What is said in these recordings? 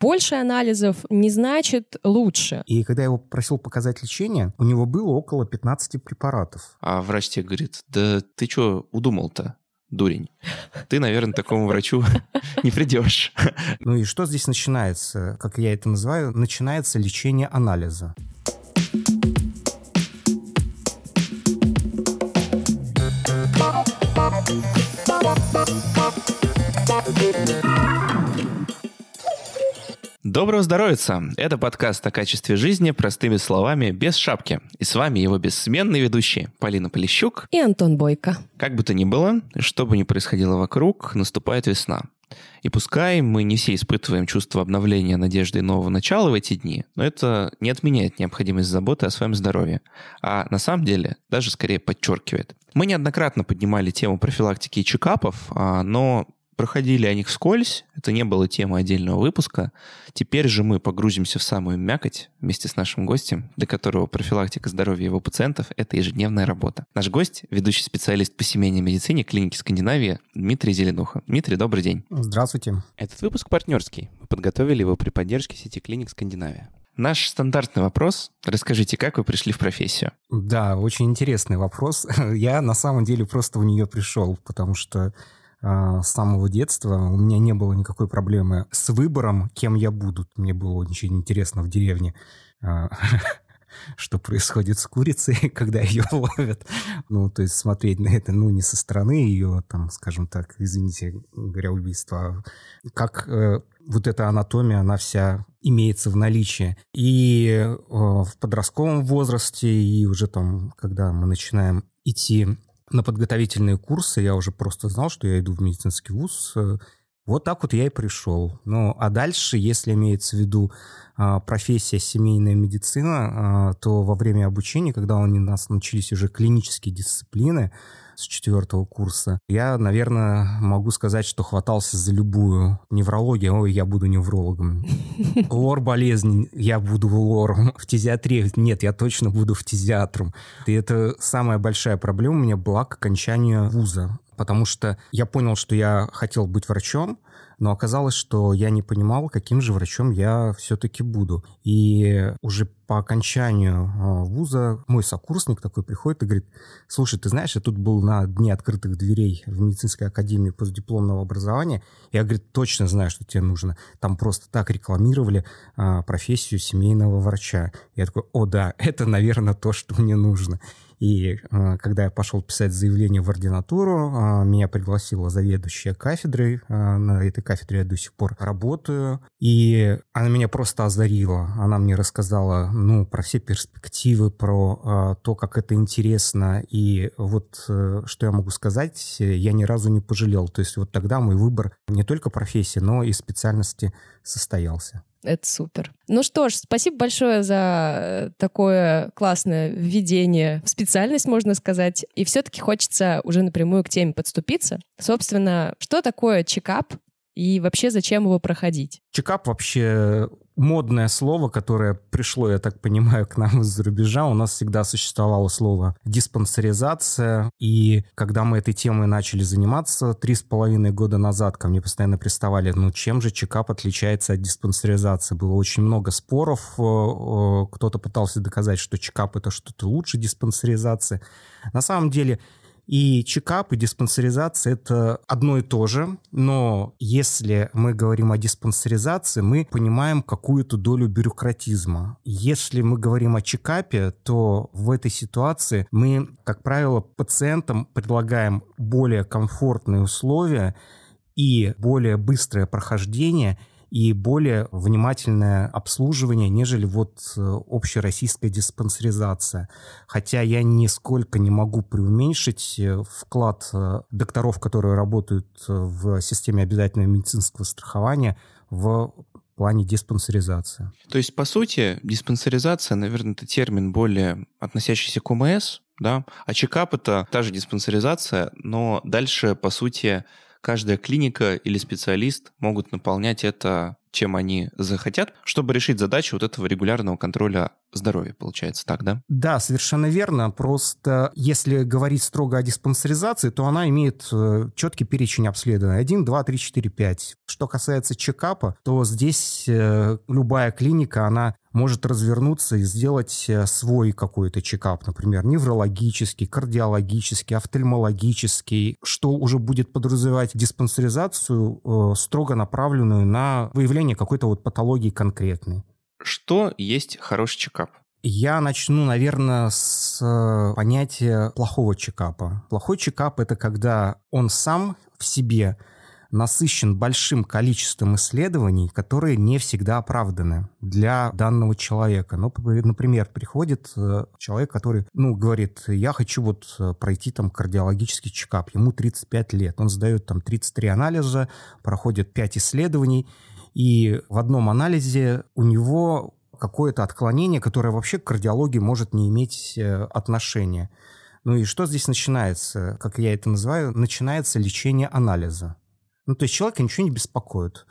больше анализов не значит лучше. И когда я его просил показать лечение, у него было около 15 препаратов. А врач тебе говорит, да ты что удумал-то? дурень. Ты, наверное, такому врачу не придешь. Ну и что здесь начинается? Как я это называю, начинается лечение анализа. Доброго здоровья! Это подкаст о качестве жизни простыми словами, без шапки. И с вами его бессменные ведущие Полина Полищук и Антон Бойко. Как бы то ни было, что бы ни происходило вокруг, наступает весна. И пускай мы не все испытываем чувство обновления, надежды и нового начала в эти дни, но это не отменяет необходимость заботы о своем здоровье, а на самом деле даже скорее подчеркивает. Мы неоднократно поднимали тему профилактики и чекапов, а, но проходили о них вскользь, это не было темой отдельного выпуска. Теперь же мы погрузимся в самую мякоть вместе с нашим гостем, для которого профилактика здоровья его пациентов – это ежедневная работа. Наш гость – ведущий специалист по семейной медицине клиники Скандинавии Дмитрий Зеленуха. Дмитрий, добрый день. Здравствуйте. Этот выпуск партнерский. Мы подготовили его при поддержке сети клиник Скандинавия. Наш стандартный вопрос. Расскажите, как вы пришли в профессию? Да, очень интересный вопрос. Я на самом деле просто в нее пришел, потому что с самого детства у меня не было никакой проблемы с выбором, кем я буду. Мне было очень интересно в деревне а, что происходит с курицей, когда ее ловят. Ну, то есть смотреть на это, ну, не со стороны ее, там, скажем так, извините, говоря, убийства, а как э, вот эта анатомия, она вся имеется в наличии. И э, в подростковом возрасте, и уже там, когда мы начинаем идти на подготовительные курсы я уже просто знал, что я иду в медицинский вуз. Вот так вот я и пришел. Ну, а дальше, если имеется в виду а, профессия семейная медицина, а, то во время обучения, когда у нас начались уже клинические дисциплины, с четвертого курса. Я, наверное, могу сказать, что хватался за любую неврологию. Ой, я буду неврологом. Лор болезни, я буду лором. Фтизиатрия, нет, я точно буду фтизиатром. И это самая большая проблема у меня была к окончанию вуза. Потому что я понял, что я хотел быть врачом, но оказалось, что я не понимал, каким же врачом я все-таки буду. И уже по окончанию а, вуза мой сокурсник такой приходит и говорит, слушай, ты знаешь, я тут был на дне открытых дверей в медицинской академии постдипломного образования, я, говорит, точно знаю, что тебе нужно. Там просто так рекламировали а, профессию семейного врача. Я такой, о да, это, наверное, то, что мне нужно. И э, когда я пошел писать заявление в ординатуру, э, меня пригласила заведующая кафедрой. Э, на этой кафедре я до сих пор работаю. И она меня просто озарила. Она мне рассказала, ну, про все перспективы, про то, как это интересно. И вот что я могу сказать, я ни разу не пожалел. То есть вот тогда мой выбор не только профессии, но и специальности состоялся. Это супер. Ну что ж, спасибо большое за э, такое классное введение в специальность, можно сказать. И все-таки хочется уже напрямую к теме подступиться. Собственно, что такое чекап и вообще зачем его проходить? Чекап вообще модное слово, которое пришло, я так понимаю, к нам из-за рубежа. У нас всегда существовало слово диспансеризация. И когда мы этой темой начали заниматься три с половиной года назад, ко мне постоянно приставали, ну чем же чекап отличается от диспансеризации? Было очень много споров. Э, э, кто-то пытался доказать, что чекап это что-то лучше диспансеризации. На самом деле и чекап, и диспансеризация – это одно и то же, но если мы говорим о диспансеризации, мы понимаем какую-то долю бюрократизма. Если мы говорим о чекапе, то в этой ситуации мы, как правило, пациентам предлагаем более комфортные условия и более быстрое прохождение – и более внимательное обслуживание, нежели вот э, общероссийская диспансеризация. Хотя я нисколько не могу преуменьшить э, вклад э, докторов, которые работают в системе обязательного медицинского страхования в плане диспансеризации. То есть, по сути, диспансеризация, наверное, это термин более относящийся к ОМС, да, а чекап это та же диспансеризация, но дальше, по сути, каждая клиника или специалист могут наполнять это чем они захотят, чтобы решить задачу вот этого регулярного контроля здоровья, получается так, да? Да, совершенно верно. Просто если говорить строго о диспансеризации, то она имеет э, четкий перечень обследований. 1, 2, 3, 4, 5. Что касается чекапа, то здесь э, любая клиника, она может развернуться и сделать э, свой какой-то чекап, например, неврологический, кардиологический, офтальмологический, что уже будет подразумевать диспансеризацию, э, строго направленную на выявление какой-то вот патологии конкретной. Что есть хороший чекап? Я начну, наверное, с э, понятия плохого чекапа. Плохой чекап – это когда он сам в себе насыщен большим количеством исследований, которые не всегда оправданы для данного человека. Ну, например, приходит э, человек, который, ну, говорит, я хочу вот э, пройти там кардиологический чекап. Ему 35 лет. Он сдает там 33 анализа, проходит 5 исследований, и в одном анализе у него какое-то отклонение, которое вообще к кардиологии может не иметь э, отношения. Ну и что здесь начинается? Как я это называю, начинается лечение анализа. Ну, то есть человека ничего не беспокоит.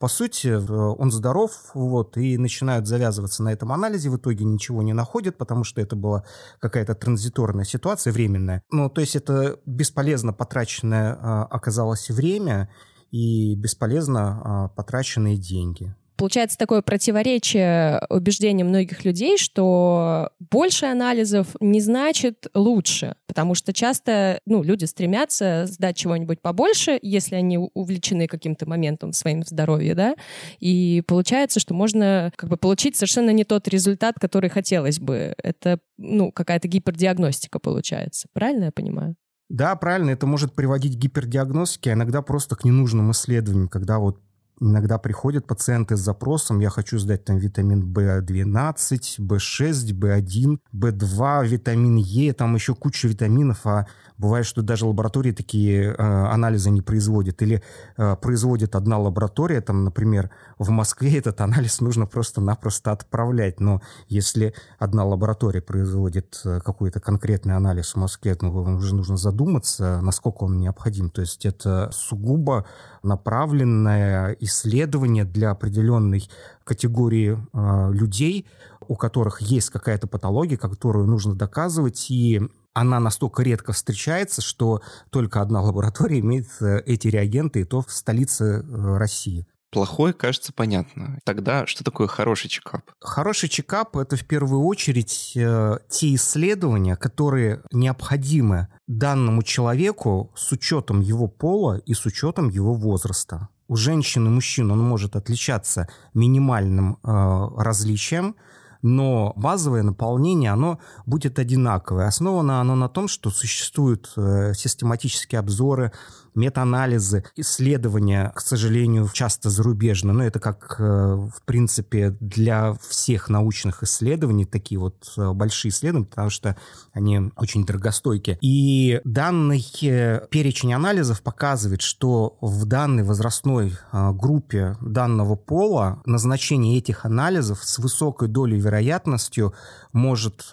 По сути, он здоров, вот, и начинают завязываться на этом анализе, в итоге ничего не находят, потому что это была какая-то транзиторная ситуация, временная. Ну, то есть это бесполезно потраченное а, оказалось время и бесполезно а, потраченные деньги. Получается такое противоречие убеждениям многих людей, что больше анализов не значит лучше, потому что часто ну, люди стремятся сдать чего-нибудь побольше, если они увлечены каким-то моментом в своем здоровье, да, и получается, что можно как бы получить совершенно не тот результат, который хотелось бы. Это ну, какая-то гипердиагностика получается. Правильно я понимаю? Да, правильно, это может приводить к гипердиагностике, а иногда просто к ненужным исследованиям, когда вот Иногда приходят пациенты с запросом, я хочу сдать там витамин В12, В6, В1, В2, витамин Е, там еще куча витаминов, а бывает, что даже лаборатории такие э, анализы не производят. Или э, производит одна лаборатория, там, например, в Москве этот анализ нужно просто-напросто отправлять. Но если одна лаборатория производит э, какой-то конкретный анализ в Москве, ну, уже нужно задуматься, насколько он необходим. То есть это сугубо направленное исследование для определенной категории э, людей, у которых есть какая-то патология, которую нужно доказывать, и она настолько редко встречается, что только одна лаборатория имеет э, эти реагенты, и то в столице э, России. Плохой, кажется, понятно. Тогда что такое хороший чекап? Хороший чекап – это в первую очередь э, те исследования, которые необходимы данному человеку с учетом его пола и с учетом его возраста. У женщин и мужчин он может отличаться минимальным э, различием, но базовое наполнение, оно будет одинаковое. Основано оно на том, что существуют э, систематические обзоры метаанализы, исследования, к сожалению, часто зарубежные, но это как, э, в принципе, для всех научных исследований, такие вот э, большие исследования, потому что они очень дорогостойкие. И данный э, перечень анализов показывает, что в данной возрастной группе данного пола назначение этих анализов с высокой долей вероятностью может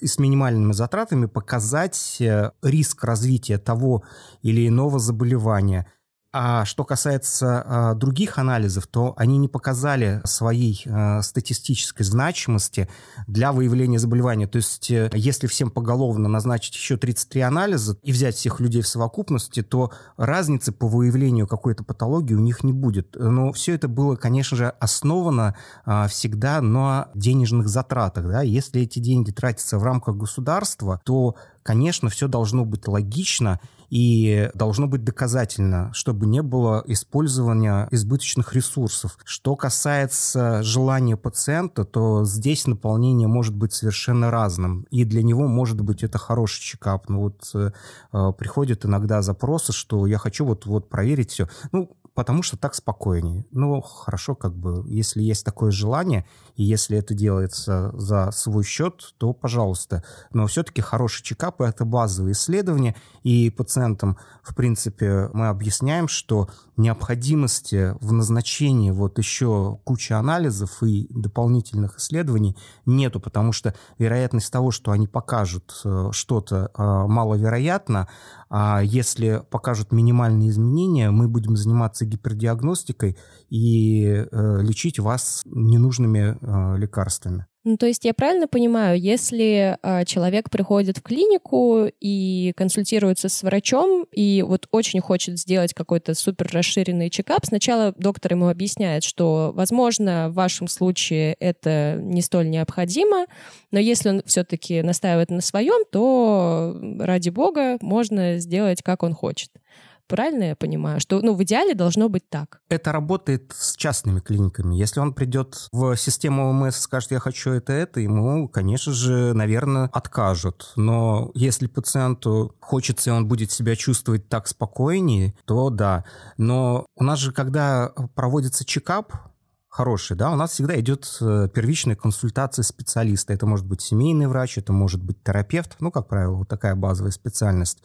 и с минимальными затратами показать риск развития того или иного заболевания – а что касается а, других анализов, то они не показали своей а, статистической значимости для выявления заболевания. То есть, а, если всем поголовно назначить еще 33 анализа и взять всех людей в совокупности, то разницы по выявлению какой-то патологии у них не будет. Но все это было, конечно же, основано а, всегда на денежных затратах. Да? Если эти деньги тратятся в рамках государства, то, конечно, все должно быть логично и должно быть доказательно, чтобы не было использования избыточных ресурсов. Что касается желания пациента, то здесь наполнение может быть совершенно разным, и для него может быть это хороший чекап. Но вот э, э приходят иногда запросы, что я хочу вот, вот проверить все. Ну, потому что так спокойнее. Ну, хорошо, как бы, если есть такое желание, и если это делается за свой счет, то пожалуйста. Но все-таки хороший чекап – это базовые исследования, и пациентам, в принципе, мы объясняем, что необходимости в назначении вот еще кучи анализов и дополнительных исследований нету, потому что вероятность того, что они покажут э, что-то э, маловероятна, а если покажут минимальные изменения, мы будем заниматься гипердиагностикой и э, лечить вас ненужными лекарствами. Ну, то есть я правильно понимаю, если э, человек приходит в клинику и консультируется с врачом, и вот очень хочет сделать какой-то супер расширенный чекап, сначала доктор ему объясняет, что, возможно, в вашем случае это не столь необходимо, но если он все-таки настаивает на своем, то ради бога можно сделать, как он хочет. Правильно я понимаю, что ну, в идеале должно быть так? Это работает с частными клиниками. Если он придет в систему ОМС и скажет, я хочу это, это, ему, конечно же, наверное, откажут. Но если пациенту хочется, и он будет себя чувствовать так спокойнее, то да. Но у нас же, когда проводится чекап, хороший, да, у нас всегда идет э, первичная консультация специалиста. Это может быть семейный врач, это может быть терапевт, ну, как правило, вот такая базовая специальность.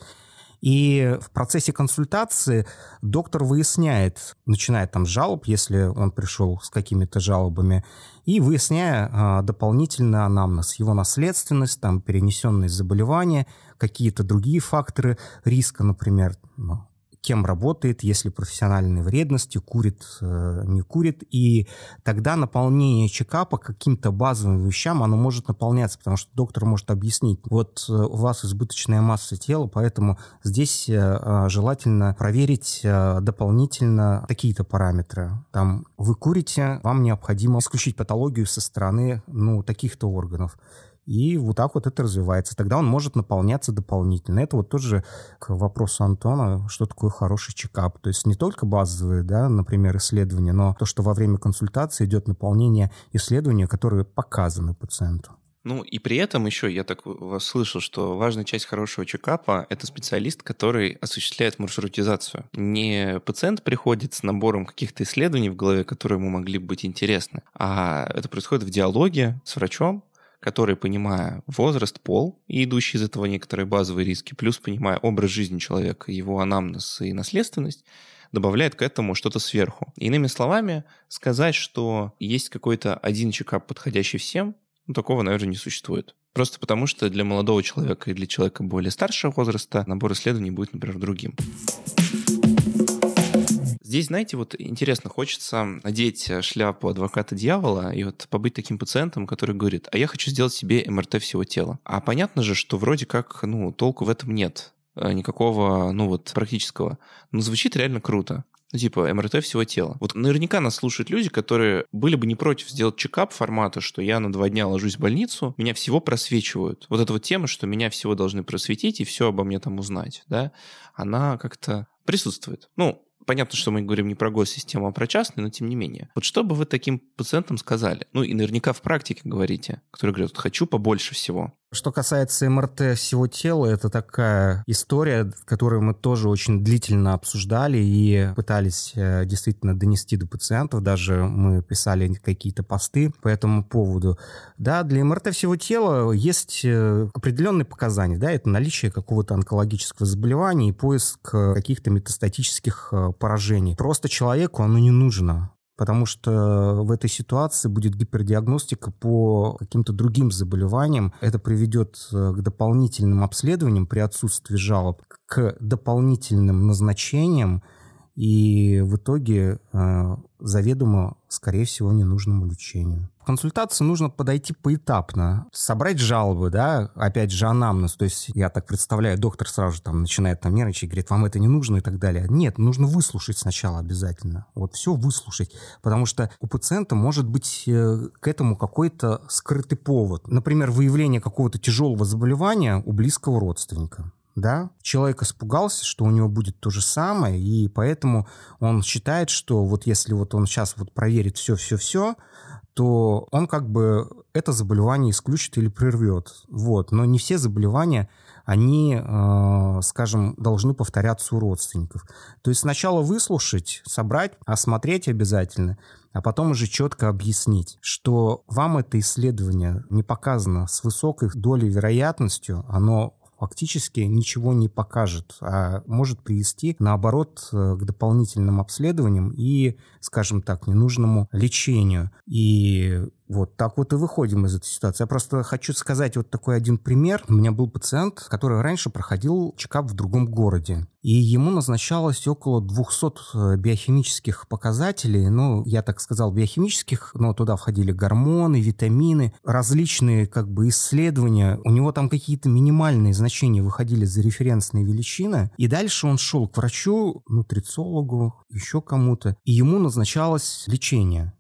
И в процессе консультации доктор выясняет, начинает там с жалоб, если он пришел с какими-то жалобами, и выясняя а, дополнительно анамнез, его наследственность, там, перенесенные заболевания, какие-то другие факторы риска, например, ну, кем работает, если профессиональной вредности, курит, э, не курит. И тогда наполнение чекапа каким-то базовым вещам, оно может наполняться, потому что доктор может объяснить, вот э, у вас избыточная масса тела, поэтому здесь э, желательно проверить дополнительно такие-то параметры. Там вы курите, вам необходимо исключить патологию со стороны ну, таких-то органов. И вот так вот это развивается. Тогда он может наполняться дополнительно. Это вот тоже к вопросу Антона, что такое хороший чекап. То есть не только базовые, да, например, исследования, но то, что во время консультации идет наполнение исследования, которые показаны пациенту. Ну и при этом еще я так вас слышал, что важная часть хорошего чекапа — это специалист, который осуществляет маршрутизацию. Не пациент приходит с набором каких-то исследований в голове, которые ему могли быть интересны, а это происходит в диалоге с врачом, который, понимая возраст, пол и идущие из этого некоторые базовые риски, плюс понимая образ жизни человека, его анамнез и наследственность, добавляет к этому что-то сверху. Иными словами, сказать, что есть какой-то один чекап, подходящий всем, ну, такого, наверное, не существует. Просто потому, что для молодого человека и для человека более старшего возраста набор исследований будет, например, другим. Здесь, знаете, вот интересно, хочется надеть э, шляпу адвоката дьявола и вот побыть таким пациентом, который говорит, а я хочу сделать себе МРТ всего тела. А понятно же, что вроде как, ну, толку в этом нет э, никакого, ну вот, практического. Но звучит реально круто. Ну, типа, МРТ всего тела. Вот наверняка нас слушают люди, которые были бы не против сделать чекап формата, что я на два дня ложусь в больницу, меня всего просвечивают. Вот эта вот тема, что меня всего должны просветить и все обо мне там узнать, да, она как-то присутствует. Ну, Понятно, что мы говорим не про госсистему, а про частную, но тем не менее. Вот что бы вы таким пациентам сказали? Ну и наверняка в практике говорите, которые говорят, хочу побольше всего. Что касается МРТ всего тела, это такая история, которую мы тоже очень длительно обсуждали и пытались э, действительно донести до пациентов. Даже мы писали какие-то посты по этому поводу. Да, для МРТ всего тела есть э, определенные показания. Да, это наличие какого-то онкологического заболевания и поиск каких-то метастатических э, поражений. Просто человеку оно не нужно потому что в этой ситуации будет гипердиагностика по каким-то другим заболеваниям. Это приведет э, к дополнительным обследованиям при отсутствии жалоб, к дополнительным назначениям и в итоге э, заведомо, скорее всего, ненужному лечению. В консультации нужно подойти поэтапно, собрать жалобы, да, опять же анамнез, то есть я так представляю, доктор сразу же там начинает там нервничать, говорит, вам это не нужно и так далее. Нет, нужно выслушать сначала обязательно, вот все выслушать, потому что у пациента может быть э, к этому какой-то скрытый повод, например, выявление какого-то тяжелого заболевания у близкого родственника да, человек испугался, что у него будет то же самое, и поэтому он считает, что вот если вот он сейчас вот проверит все-все-все, то он как бы это заболевание исключит или прервет. Вот. Но не все заболевания, они, э, скажем, должны повторяться у родственников. То есть сначала выслушать, собрать, осмотреть обязательно, а потом уже четко объяснить, что вам это исследование не показано с высокой долей вероятностью, оно фактически ничего не покажет, а может привести, наоборот, э, к дополнительным обследованиям и, скажем так, ненужному лечению. И Вот так вот и выходим из этой ситуации. Я просто хочу сказать вот такой один пример. У меня был пациент, который раньше проходил чекап в другом городе. И ему назначалось около 200 э, биохимических показателей. Ну, я так сказал, биохимических, но туда входили гормоны, витамины, различные как бы исследования. У него там какие-то минимальные значения выходили за референсные величины. И дальше он шел к врачу, нутрициологу, еще кому-то. И ему назначалось лечение.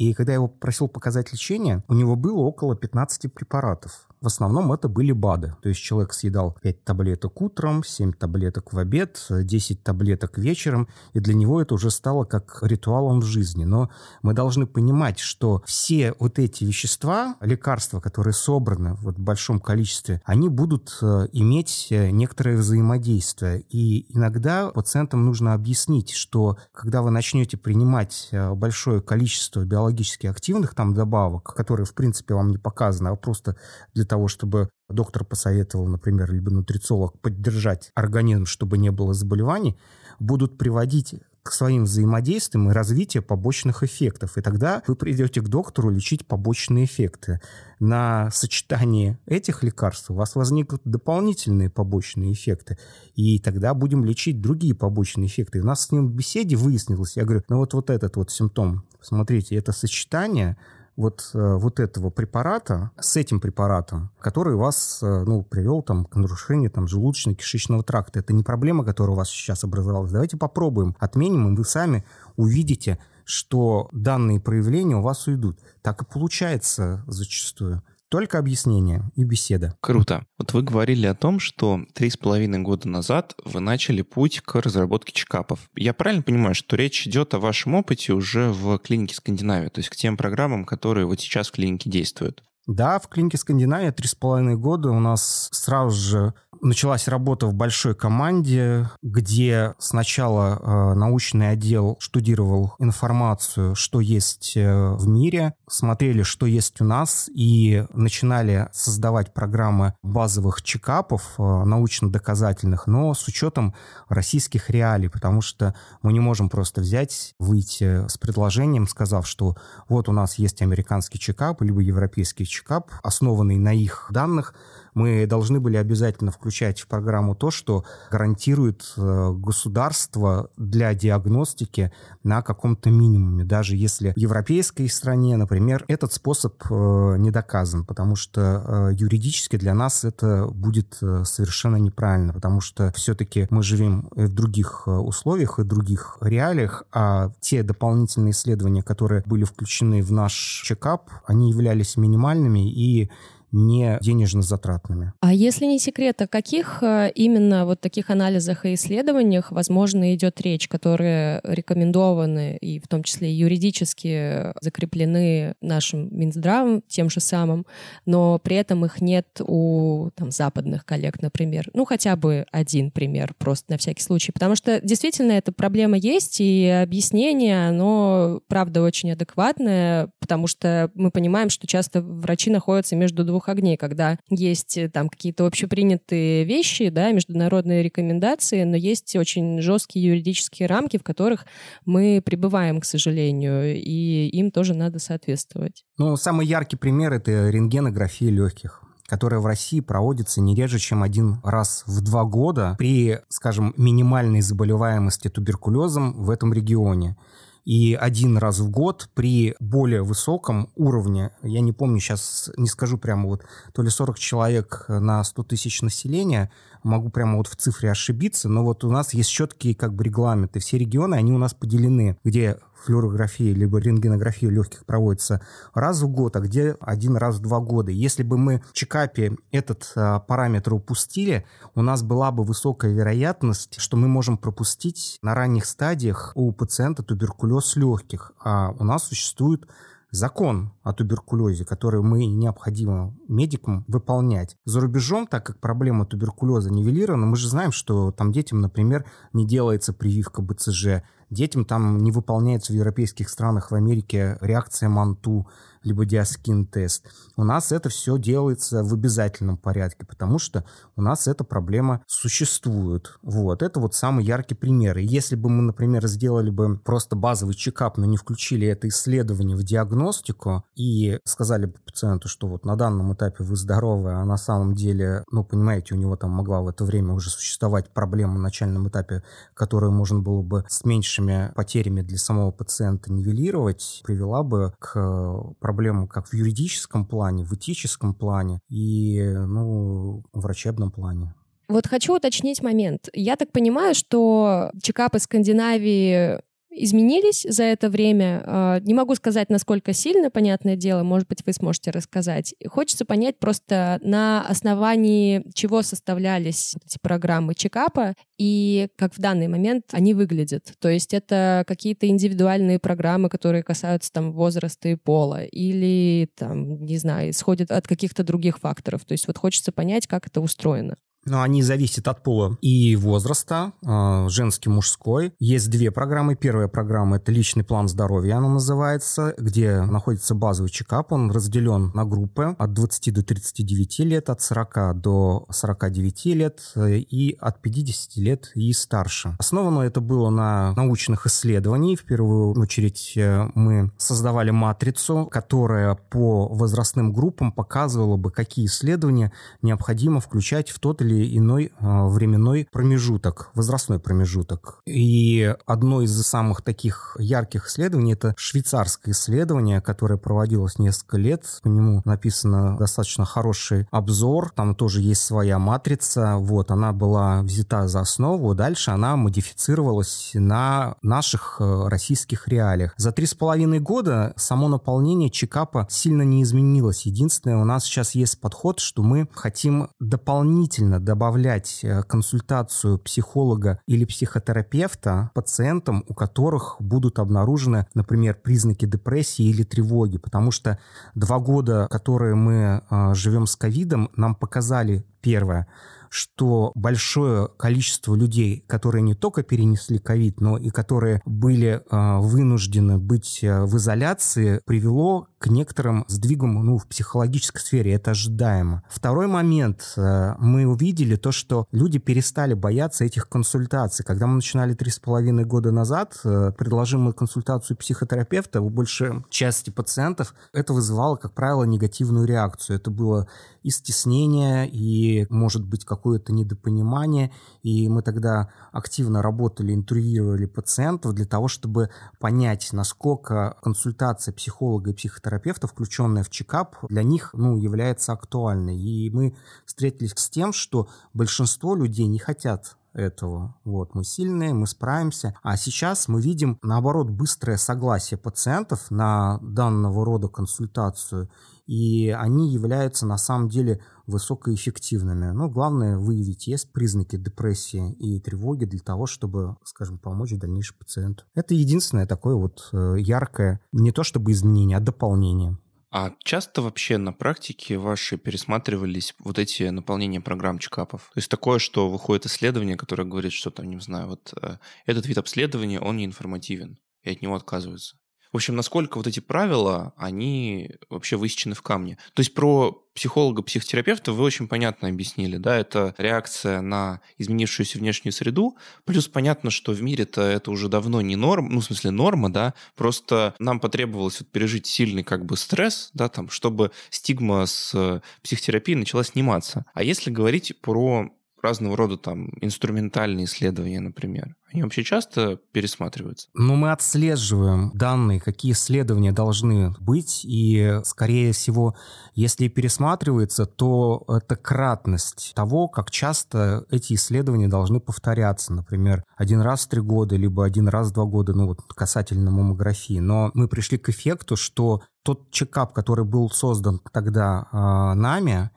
И когда я его просил показать лечение, у него было около 15 препаратов. В основном это были БАДы. То есть человек съедал 5 таблеток утром, 7 таблеток в обед, 10 таблеток вечером, и для него это уже стало как ритуалом в жизни. Но мы должны понимать, что все вот эти вещества, лекарства, которые собраны вот в большом количестве, они будут э, иметь э, некоторое взаимодействие. И иногда пациентам нужно объяснить, что когда вы начнете принимать э, большое количество биологически активных там добавок, которые, в принципе, вам не показаны, а просто для того, чтобы доктор посоветовал, например, либо нутрициолог поддержать организм, чтобы не было заболеваний, будут приводить к своим взаимодействиям и развитию побочных эффектов. И тогда вы придете к доктору лечить побочные эффекты. На сочетании этих лекарств у вас возникнут дополнительные побочные эффекты. И тогда будем лечить другие побочные эффекты. И у нас с ним в беседе выяснилось, я говорю, ну вот, вот этот вот симптом, смотрите, это сочетание вот, э, вот этого препарата с этим препаратом, который вас э, ну, привел там, к нарушению там, желудочно-кишечного тракта. Это не проблема, которая у вас сейчас образовалась. Давайте попробуем, отменим, и вы сами увидите, что данные проявления у вас уйдут. Так и получается зачастую. Только объяснение и беседа. Круто. Вот вы говорили о том, что три с половиной года назад вы начали путь к разработке чекапов. Я правильно понимаю, что речь идет о вашем опыте уже в клинике Скандинавии, то есть к тем программам, которые вот сейчас в клинике действуют? Да, в клинике Скандинавия три с половиной года у нас сразу же началась работа в большой команде, где сначала э, научный отдел штудировал информацию, что есть э, в мире, смотрели, что есть у нас, и начинали создавать программы базовых чекапов э, научно-доказательных, но с учетом российских реалий, потому что мы не можем просто взять, выйти с предложением, сказав, что вот у нас есть американский чекап, либо европейский чекап, основанный на их данных, мы должны были обязательно включать в программу то, что гарантирует э, государство для диагностики на каком-то минимуме, даже если в европейской стране, например, этот способ э, не доказан, потому что э, юридически для нас это будет совершенно неправильно, потому что все-таки мы живем в других условиях и других реалиях, а те дополнительные исследования, которые были включены в наш чекап, они являлись минимальными и не денежно затратными. А если не секрет, о каких э, именно вот таких анализах и исследованиях, возможно, идет речь, которые рекомендованы и в том числе юридически закреплены нашим Минздравом, тем же самым, но при этом их нет у там, западных коллег, например. Ну, хотя бы один пример, просто на всякий случай. Потому что действительно эта проблема есть, и объяснение, оно, правда, очень адекватное, потому что мы понимаем, что часто врачи находятся между двух двух огней, когда есть э, там какие-то общепринятые вещи, да, международные рекомендации, но есть очень жесткие юридические рамки, в которых мы пребываем, к сожалению, и им тоже надо соответствовать. Ну, самый яркий пример — это рентгенография легких которая в России проводится не реже, чем один раз в два года при, скажем, минимальной заболеваемости туберкулезом в этом регионе и один раз в год при более высоком уровне, я не помню сейчас, не скажу прямо вот, то ли 40 человек на 100 тысяч населения, могу прямо вот в цифре ошибиться, но вот у нас есть четкие как бы регламенты. Все регионы, они у нас поделены, где флюорография либо рентгенография легких проводится раз в год, а где один раз в два года. Если бы мы в чекапе этот а, параметр упустили, у нас была бы высокая вероятность, что мы можем пропустить на ранних стадиях у пациента туберкулез легких. А у нас существует закон о туберкулезе, который мы необходимо медикам выполнять. За рубежом, так как проблема туберкулеза нивелирована, мы же знаем, что там детям, например, не делается прививка БЦЖ, детям там не выполняется в европейских странах, в Америке реакция МАНТУ, либо диаскин-тест. У нас это все делается в обязательном порядке, потому что у нас эта проблема существует. Вот. Это вот самый яркий пример. И если бы мы, например, сделали бы просто базовый чекап, но не включили это исследование в диагностику и сказали бы пациенту, что вот на данном этапе вы здоровы, а на самом деле, ну, понимаете, у него там могла в это время уже существовать проблема на начальном этапе, которую можно было бы с меньшими потерями для самого пациента нивелировать, привела бы к проблемам как в юридическом плане, в этическом плане и, ну, в врачебном плане. Вот хочу уточнить момент. Я так понимаю, что чекапы Скандинавии изменились за это время. А, не могу сказать, насколько сильно, понятное дело, может быть, вы сможете рассказать. Хочется понять просто на основании чего составлялись эти программы чекапа и как в данный момент они выглядят. То есть это какие-то индивидуальные программы, которые касаются там возраста и пола, или там, не знаю, исходят от каких-то других факторов. То есть вот хочется понять, как это устроено. Но они зависят от пола и возраста, а, женский, мужской. Есть две программы. Первая программа – это личный план здоровья, она называется, где находится базовый чекап. Он разделен на группы от 20 до 39 лет, от 40 до 49 лет и от 50 лет и старше. Основано это было на научных исследованиях. В первую очередь э, мы создавали матрицу, которая по возрастным группам показывала бы, какие исследования необходимо включать в тот или или иной а, временной промежуток, возрастной промежуток. И одно из самых таких ярких исследований – это швейцарское исследование, которое проводилось несколько лет. По нему написано достаточно хороший обзор, там тоже есть своя матрица. Вот, она была взята за основу, дальше она модифицировалась на наших э, российских реалиях. За три с половиной года само наполнение чекапа сильно не изменилось. Единственное, у нас сейчас есть подход, что мы хотим дополнительно добавлять э, консультацию психолога или психотерапевта пациентам, у которых будут обнаружены, например, признаки депрессии или тревоги, потому что два года, которые мы э, живем с ковидом, нам показали первое, что большое количество людей, которые не только перенесли ковид, но и которые были э, вынуждены быть э, в изоляции, привело к некоторым сдвигам ну, в психологической сфере. Это ожидаемо. Второй момент. Э, мы увидели то, что люди перестали бояться этих консультаций. Когда мы начинали три с половиной года назад, э, предложим мы консультацию психотерапевта, у большей части пациентов это вызывало, как правило, негативную реакцию. Это было и стеснение, и, может быть, какое-то недопонимание. И мы тогда активно работали, интервьюировали пациентов для того, чтобы понять, насколько консультация психолога и психотерапевта, включенная в чекап, для них ну, является актуальной. И мы встретились с тем, что большинство людей не хотят этого. Вот, мы сильные, мы справимся. А сейчас мы видим, наоборот, быстрое согласие пациентов на данного рода консультацию, и они являются на самом деле высокоэффективными. Но главное выявить, есть признаки депрессии и тревоги для того, чтобы, скажем, помочь дальнейшему пациенту. Это единственное такое вот э, яркое, не то чтобы изменение, а дополнение. А часто вообще на практике ваши пересматривались вот эти наполнения программ чекапов? То есть такое, что выходит исследование, которое говорит, что там, не знаю, вот э, этот вид обследования, он не информативен, и от него отказываются. В общем, насколько вот эти правила, они вообще высечены в камне. То есть про психолога, психотерапевта вы очень понятно объяснили, да, это реакция на изменившуюся внешнюю среду, плюс понятно, что в мире-то это уже давно не норм, ну, в смысле норма, да, просто нам потребовалось вот пережить сильный как бы стресс, да, там, чтобы стигма с психотерапией начала сниматься. А если говорить про разного рода там инструментальные исследования, например, они вообще часто пересматриваются? Ну, мы отслеживаем данные, какие исследования должны быть, и, скорее всего, если пересматривается, то это кратность того, как часто эти исследования должны повторяться. Например, один раз в три года, либо один раз в два года, ну вот касательно маммографии. Но мы пришли к эффекту, что тот чекап, который был создан тогда э, нами,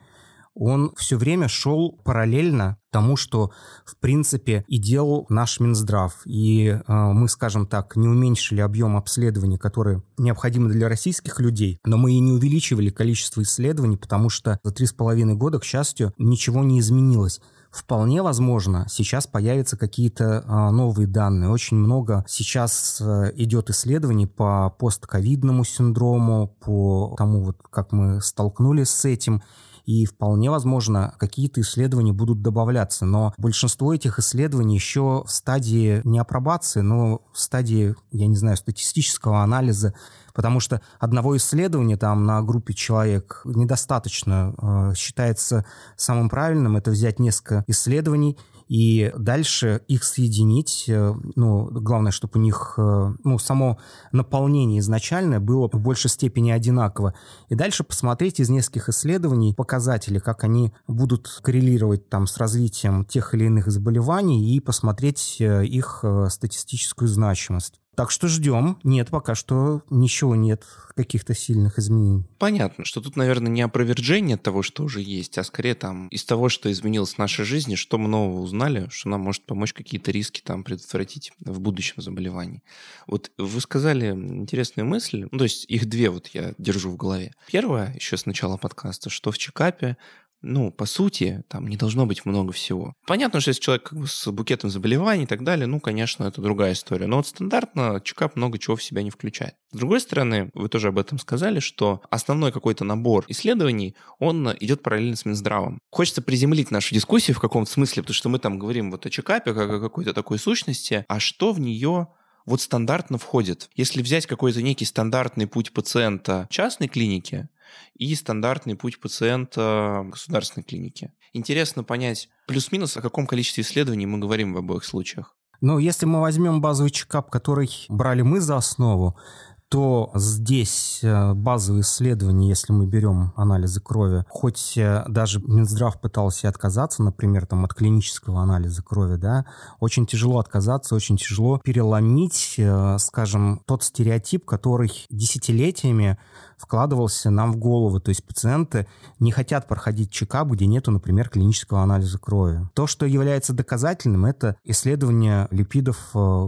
он все время шел параллельно тому, что, в принципе, и делал наш Минздрав. И э, мы, скажем так, не уменьшили объем обследований, которые необходимы для российских людей, но мы и не увеличивали количество исследований, потому что за три с половиной года, к счастью, ничего не изменилось. Вполне возможно, сейчас появятся какие-то а, новые данные. Очень много сейчас а, идет исследований по постковидному синдрому, по тому, вот, как мы столкнулись с этим. И вполне возможно, какие-то исследования будут добавляться. Но большинство этих исследований еще в стадии не апробации, но в стадии, я не знаю, статистического анализа потому что одного исследования там на группе человек недостаточно. Э, считается самым правильным это взять несколько исследований и дальше их соединить, э, ну, главное, чтобы у них, э, ну, само наполнение изначальное было в большей степени одинаково. И дальше посмотреть из нескольких исследований показатели, как они будут коррелировать там с развитием тех или иных заболеваний и посмотреть их статистическую значимость. Так что ждем. Нет, пока что ничего нет, каких-то сильных изменений. Понятно, что тут, наверное, не опровержение того, что уже есть, а скорее там из того, что изменилось в нашей жизни, что мы нового узнали, что нам может помочь какие-то риски там предотвратить в будущем заболевании. Вот вы сказали интересную мысль, ну, то есть их две вот я держу в голове. Первое, еще с начала подкаста, что в чекапе ну, по сути, там не должно быть много всего. Понятно, что если человек как бы с букетом заболеваний и так далее, ну, конечно, это другая история. Но вот стандартно чекап много чего в себя не включает. С другой стороны, вы тоже об этом сказали, что основной какой-то набор исследований, он идет параллельно с Минздравом. Хочется приземлить нашу дискуссию в каком-то смысле, потому что мы там говорим вот о чекапе, как о какой-то такой сущности, а что в нее вот стандартно входит. Если взять какой-то некий стандартный путь пациента частной клинике, и стандартный путь пациента государственной клинике. Интересно понять плюс-минус, о каком количестве исследований мы говорим в обоих случаях. Ну, если мы возьмем базовый чекап, который брали мы за основу, то здесь э, базовые исследования, если мы берем анализы крови, хоть э, даже Минздрав пытался отказаться, например, там, от клинического анализа крови, да, очень тяжело отказаться, очень тяжело переломить, э, скажем, тот стереотип, который десятилетиями вкладывался нам в голову. То есть пациенты не хотят проходить чекап, где нету, например, клинического анализа крови. То, что является доказательным, это исследование липидов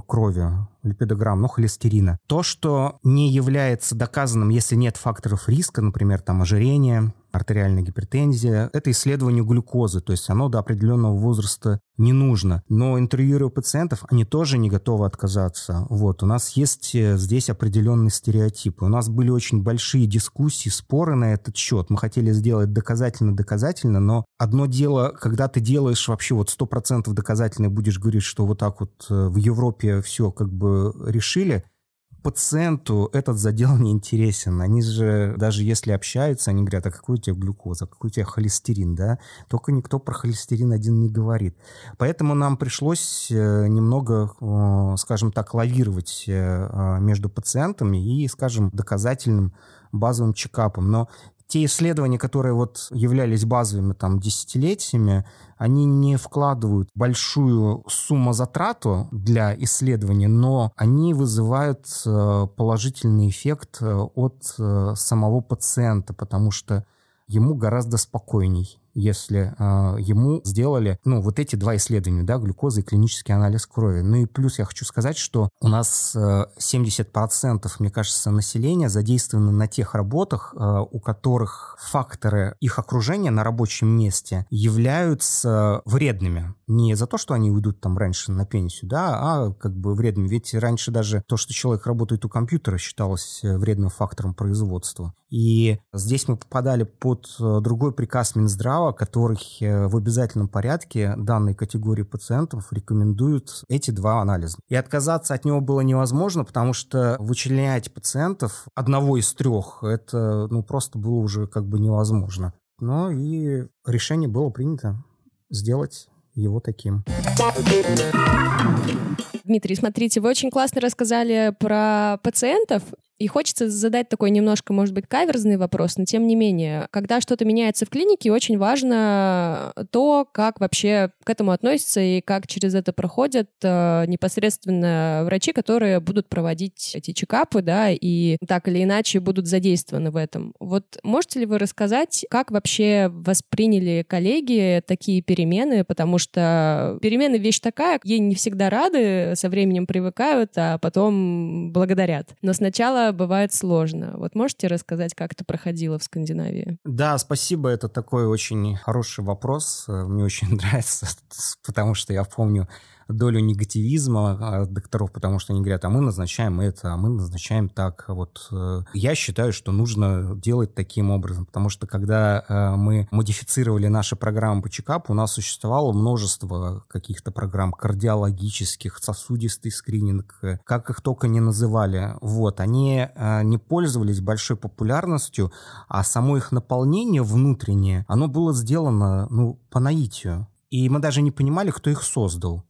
крови липидограмм, ну, холестерина. То, что не является доказанным, если нет факторов риска, например, там ожирение, артериальная гипертензия. Это исследование глюкозы, то есть оно до определенного возраста не нужно. Но интервьюируя пациентов, они тоже не готовы отказаться. Вот, у нас есть э, здесь определенные стереотипы. У нас были очень большие дискуссии, споры на этот счет. Мы хотели сделать доказательно-доказательно, но одно дело, когда ты делаешь вообще вот 100% доказательно, будешь говорить, что вот так вот э, в Европе все как бы решили, пациенту этот задел не интересен. Они же, даже если общаются, они говорят, а какой у тебя глюкоза, какой у тебя холестерин, да? Только никто про холестерин один не говорит. Поэтому нам пришлось э, немного, скажем так, лавировать э, а, между пациентами и, скажем, доказательным базовым чекапом. Но те исследования, которые вот являлись базовыми там десятилетиями, они не вкладывают большую сумму затрату для исследования, но они вызывают э, положительный эффект э, от э, самого пациента, потому что ему гораздо спокойней если э, ему сделали, ну, вот эти два исследования, да, глюкоза и клинический анализ крови. Ну и плюс я хочу сказать, что у нас э, 70%, мне кажется, населения задействованы на тех работах, э, у которых факторы их окружения на рабочем месте являются вредными. Не за то, что они уйдут там раньше на пенсию, да, а как бы вредными. Ведь раньше даже то, что человек работает у компьютера, считалось э, вредным фактором производства. И здесь мы попадали под э, другой приказ Минздрава, права, который э, в обязательном порядке данной категории пациентов рекомендуют эти два анализа. И отказаться от него было невозможно, потому что вычленять пациентов одного из трех, это ну, просто было уже как бы невозможно. Но и решение было принято сделать его таким. Дмитрий, смотрите, вы очень классно рассказали про пациентов, и хочется задать такой немножко, может быть, каверзный вопрос, но тем не менее, когда что-то меняется в клинике, очень важно то, как вообще к этому относятся и как через это проходят э, непосредственно врачи, которые будут проводить эти чекапы, да, и так или иначе будут задействованы в этом. Вот можете ли вы рассказать, как вообще восприняли коллеги такие перемены, потому что перемены вещь такая, ей не всегда рады, со временем привыкают, а потом благодарят. Но сначала бывает сложно. Вот можете рассказать, как это проходило в Скандинавии? Да, спасибо. Это такой очень хороший вопрос. Мне очень нравится, потому что я помню долю негативизма от докторов, потому что они говорят, а мы назначаем это, а мы назначаем так. Вот э, я считаю, что нужно делать таким образом, потому что когда э, мы модифицировали наши программы по чекапу, у нас существовало множество каких-то программ кардиологических, сосудистый скрининг, э, как их только не называли. Вот, они не пользовались большой популярностью, а само их наполнение внутреннее, оно было сделано, ну, по наитию. И мы даже не понимали, кто их создал.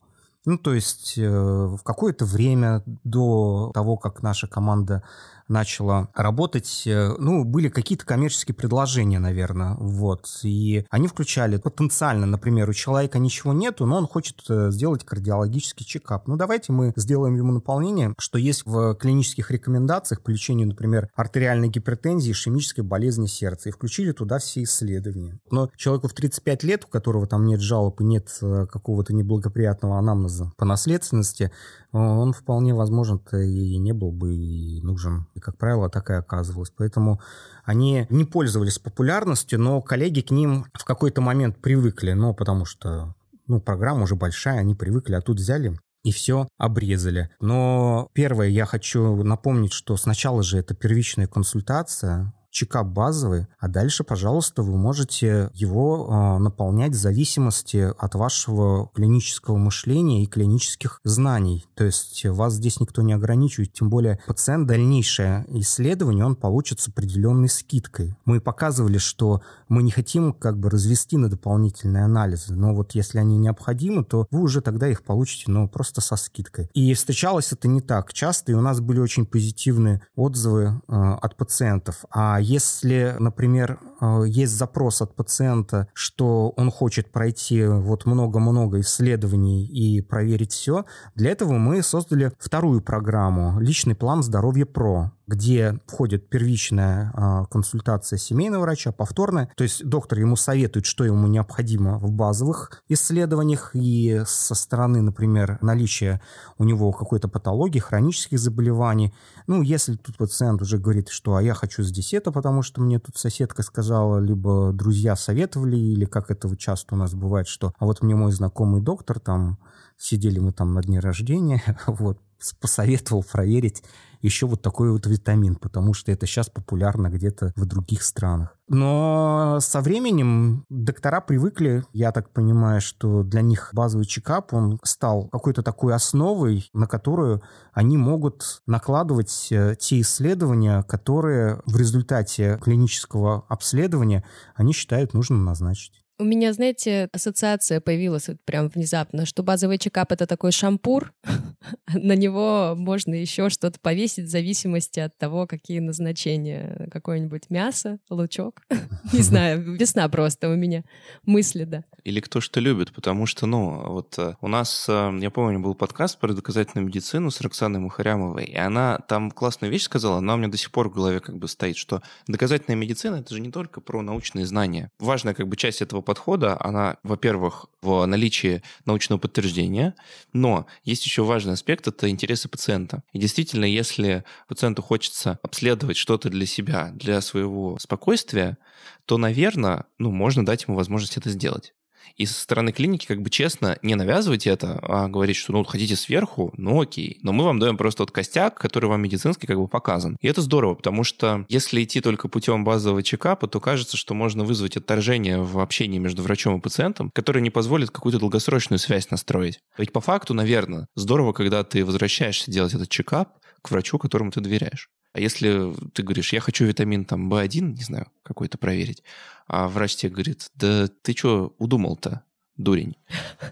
Ну, то есть э, в какое-то время до того, как наша команда начала работать, э, ну, были какие-то коммерческие предложения, наверное, вот, и они включали потенциально, например, у человека ничего нету, но он хочет э, сделать кардиологический чекап. Ну, давайте мы сделаем ему наполнение, что есть в клинических рекомендациях по лечению, например, артериальной гипертензии, ишемической болезни сердца, и включили туда все исследования. Но человеку в 35 лет, у которого там нет жалоб и нет э, какого-то неблагоприятного анамнеза по наследственности, он вполне возможно-то и не был бы и нужен. И, как правило, так и оказывалось. Поэтому они не пользовались популярностью, но коллеги к ним в какой-то момент привыкли, но потому что ну, программа уже большая, они привыкли, а тут взяли и все обрезали. Но первое, я хочу напомнить, что сначала же это первичная консультация, чекап базовый, а дальше, пожалуйста, вы можете его э, наполнять в зависимости от вашего клинического мышления и клинических знаний. То есть вас здесь никто не ограничивает, тем более пациент дальнейшее исследование он получит с определенной скидкой. Мы показывали, что мы не хотим как бы развести на дополнительные анализы, но вот если они необходимы, то вы уже тогда их получите, но просто со скидкой. И встречалось это не так часто, и у нас были очень позитивные отзывы э, от пациентов. А если, например, есть запрос от пациента, что он хочет пройти вот много-много исследований и проверить все, для этого мы создали вторую программу «Личный план здоровья ПРО» где входит первичная э, консультация семейного врача, повторная. То есть доктор ему советует, что ему необходимо в базовых исследованиях и со стороны, например, наличия у него какой-то патологии, хронических заболеваний. Ну, если тут пациент уже говорит, что а я хочу здесь это, потому что мне тут соседка сказала, либо друзья советовали, или как это часто у нас бывает, что а вот мне мой знакомый доктор там сидели мы там на дне рождения, вот, посоветовал проверить еще вот такой вот витамин, потому что это сейчас популярно где-то в других странах. Но со временем доктора привыкли, я так понимаю, что для них базовый чекап, он стал какой-то такой основой, на которую они могут накладывать э, те исследования, которые в результате клинического обследования они считают нужным назначить. У меня, знаете, ассоциация появилась вот прям внезапно, что базовый чекап — это такой шампур, на него можно еще что-то повесить в зависимости от того, какие назначения. Какое-нибудь мясо, лучок. Не знаю, весна просто у меня мысли, да. Или кто что любит, потому что, ну, вот э, у нас, э, я помню, был подкаст про доказательную медицину с Роксаной Мухарямовой, и она там классную вещь сказала, она у меня до сих пор в голове как бы стоит, что доказательная медицина — это же не только про научные знания. Важная как бы часть этого подхода, она, во-первых, в наличии научного подтверждения, но есть еще важный аспект — это интересы пациента. И действительно, если пациенту хочется обследовать что-то для себя, для своего спокойствия, то, наверное, ну, можно дать ему возможность это сделать. И со стороны клиники, как бы честно, не навязывать это, а говорить, что ну хотите сверху, ну окей. Но мы вам даем просто тот костяк, который вам медицинский как бы показан. И это здорово, потому что если идти только путем базового чекапа, то кажется, что можно вызвать отторжение в общении между врачом и пациентом, которое не позволит какую-то долгосрочную связь настроить. Ведь по факту, наверное, здорово, когда ты возвращаешься делать этот чекап к врачу, которому ты доверяешь. А если ты говоришь, я хочу витамин там В1, не знаю, какой-то проверить, а врач тебе говорит, да ты что удумал-то? дурень.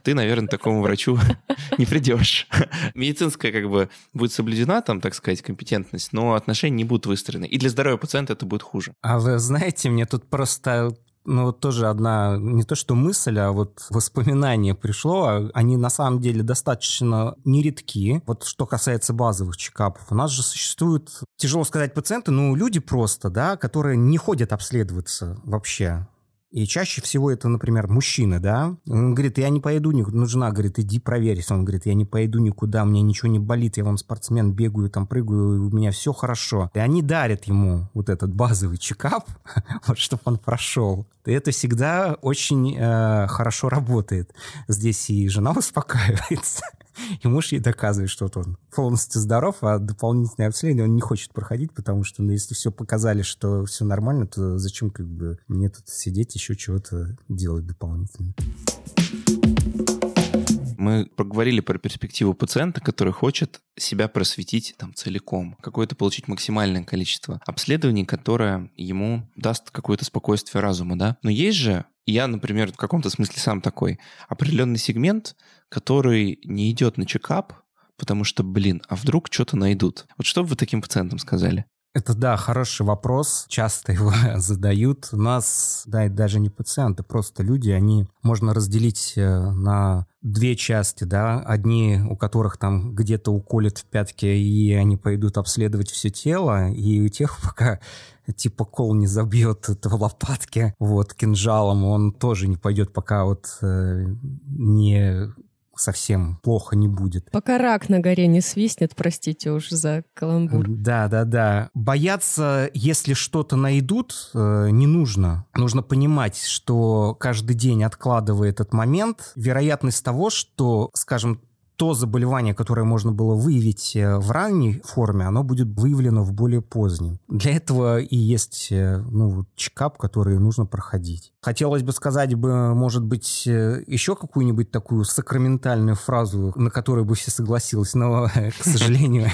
Ты, наверное, такому врачу не придешь. Медицинская как бы будет соблюдена, там, так сказать, компетентность, но отношения не будут выстроены. И для здоровья пациента это будет хуже. А вы знаете, мне тут просто ну, вот тоже одна, не то что мысль, а вот воспоминание пришло. А они на самом деле достаточно нередки. Вот что касается базовых чекапов. У нас же существуют, тяжело сказать, пациенты, ну, люди просто, да, которые не ходят обследоваться вообще. И чаще всего это, например, мужчина, да, он говорит, я не пойду, ну, жена говорит, иди проверься. Он говорит, я не пойду никуда, мне ничего не болит, я вам спортсмен, бегаю, там прыгаю, у меня все хорошо. И они дарят ему вот этот базовый чекап, вот, чтобы он прошел. И это всегда очень э, хорошо работает. Здесь и жена успокаивается, и муж ей доказывает, что вот он полностью здоров, а дополнительное обследование он не хочет проходить, потому что, ну, если все показали, что все нормально, то зачем как бы мне тут сидеть, еще чего-то делать дополнительно. Мы поговорили про перспективу пациента, который хочет себя просветить там целиком, какое-то получить максимальное количество обследований, которое ему даст какое-то спокойствие разума, да. Но есть же я, например, в каком-то смысле сам такой определенный сегмент, который не идет на чекап, потому что, блин, а вдруг что-то найдут? Вот что бы вы таким пациентам сказали? Это, да, хороший вопрос. Часто его задают. У нас, да, и даже не пациенты, просто люди, они можно разделить э, на две части, да. Одни, у которых там где-то уколят в пятке, и они пойдут обследовать все тело, и у тех, пока типа кол не забьет в лопатке вот кинжалом, он тоже не пойдет, пока вот э, не совсем плохо не будет. Пока рак на горе не свистнет, простите уж за каламбур. Да, да, да. Бояться, если что-то найдут, э, не нужно. Нужно понимать, что каждый день откладывая этот момент, вероятность того, что, скажем, то заболевание, которое можно было выявить э, в ранней форме, оно будет выявлено в более поздней. Для этого и есть э, ну, чекап, который нужно проходить. Хотелось бы сказать бы, может быть, э, еще какую-нибудь такую сакраментальную фразу, на которую бы все согласились, но, к сожалению,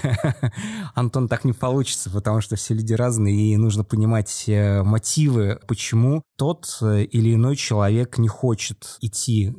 Антон, так не получится, потому что все люди разные, и нужно понимать мотивы, почему тот или иной человек не хочет идти,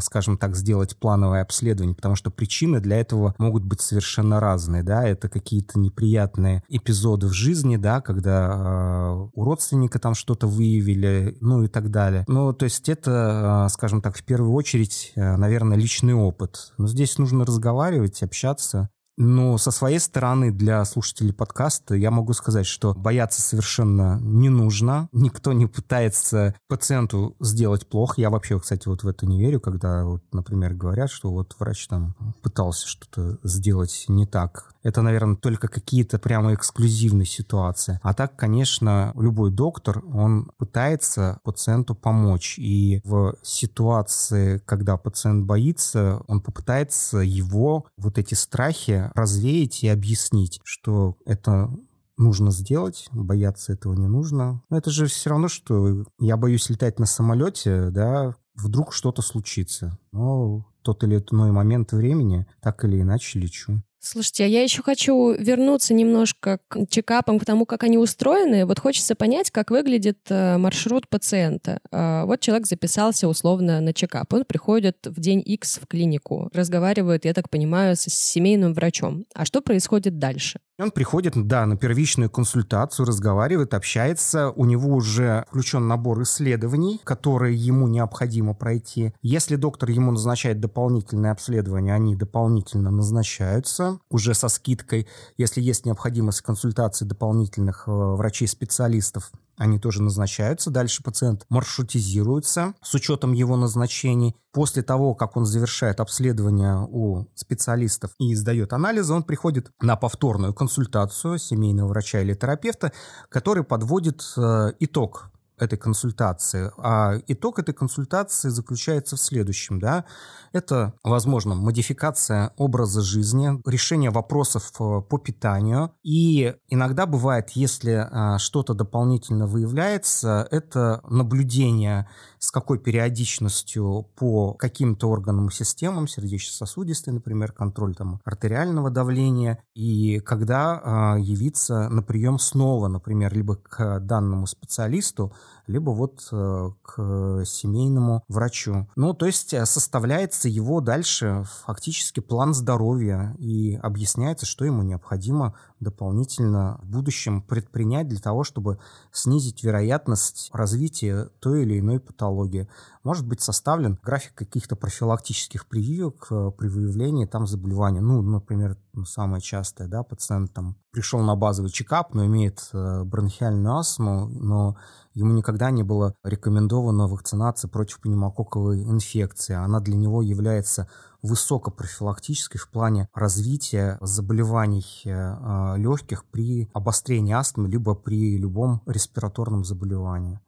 скажем так, сделать плановое обследование, потому что причины для этого могут быть совершенно разные, да, это какие-то неприятные эпизоды в жизни, да, когда э, у родственника там что-то выявили, ну и так далее. Ну, то есть это, э, скажем так, в первую очередь, э, наверное, личный опыт. Но здесь нужно разговаривать, общаться, но со своей стороны для слушателей подкаста я могу сказать, что бояться совершенно не нужно. Никто не пытается пациенту сделать плохо. Я вообще, кстати, вот в это не верю, когда, вот, например, говорят, что вот врач там пытался что-то сделать не так. Это, наверное, только какие-то прямо эксклюзивные ситуации. А так, конечно, любой доктор, он пытается пациенту помочь. И в ситуации, когда пациент боится, он попытается его вот эти страхи развеять и объяснить, что это нужно сделать, бояться этого не нужно. Но это же все равно, что я боюсь летать на самолете, да, вдруг что-то случится. Но тот или иной момент времени так или иначе лечу. Слушайте, а я еще хочу вернуться немножко к чекапам, к тому, как они устроены. Вот хочется понять, как выглядит э, маршрут пациента. Э, вот человек записался условно на чекап. Он приходит в день X в клинику, разговаривает, я так понимаю, с семейным врачом. А что происходит дальше? Он приходит, да, на первичную консультацию, разговаривает, общается. У него уже включен набор исследований, которые ему необходимо пройти. Если доктор ему назначает дополнительные обследования, они дополнительно назначаются уже со скидкой. Если есть необходимость консультации дополнительных э, врачей-специалистов, они тоже назначаются. Дальше пациент маршрутизируется с учетом его назначений. После того, как он завершает обследование у специалистов и сдает анализы, он приходит на повторную консультацию семейного врача или терапевта, который подводит э, итог этой консультации. А итог этой консультации заключается в следующем. Да? Это, возможно, модификация образа жизни, решение вопросов э, по питанию. И иногда бывает, если а, что-то дополнительно выявляется, это наблюдение с какой периодичностью по каким-то органам и системам, сердечно-сосудистой, например, контроль там, артериального давления, и когда э, явиться на прием снова, например, либо к данному специалисту, либо вот э, к семейному врачу. Ну, то есть э, составляется его дальше фактически план здоровья и объясняется, что ему необходимо дополнительно в будущем предпринять для того, чтобы снизить вероятность развития той или иной патологии. Может быть составлен график каких-то профилактических прививок э, при выявлении там заболевания. Ну, например, ну, самое частое, да, пациент там пришел на базовый чекап, но имеет э, бронхиальную астму, но ему никогда не было рекомендована вакцинация против пневмококковой инфекции. Она для него является высокопрофилактической в плане развития заболеваний э, э, легких при обострении астмы, либо при любом респираторном заболевании.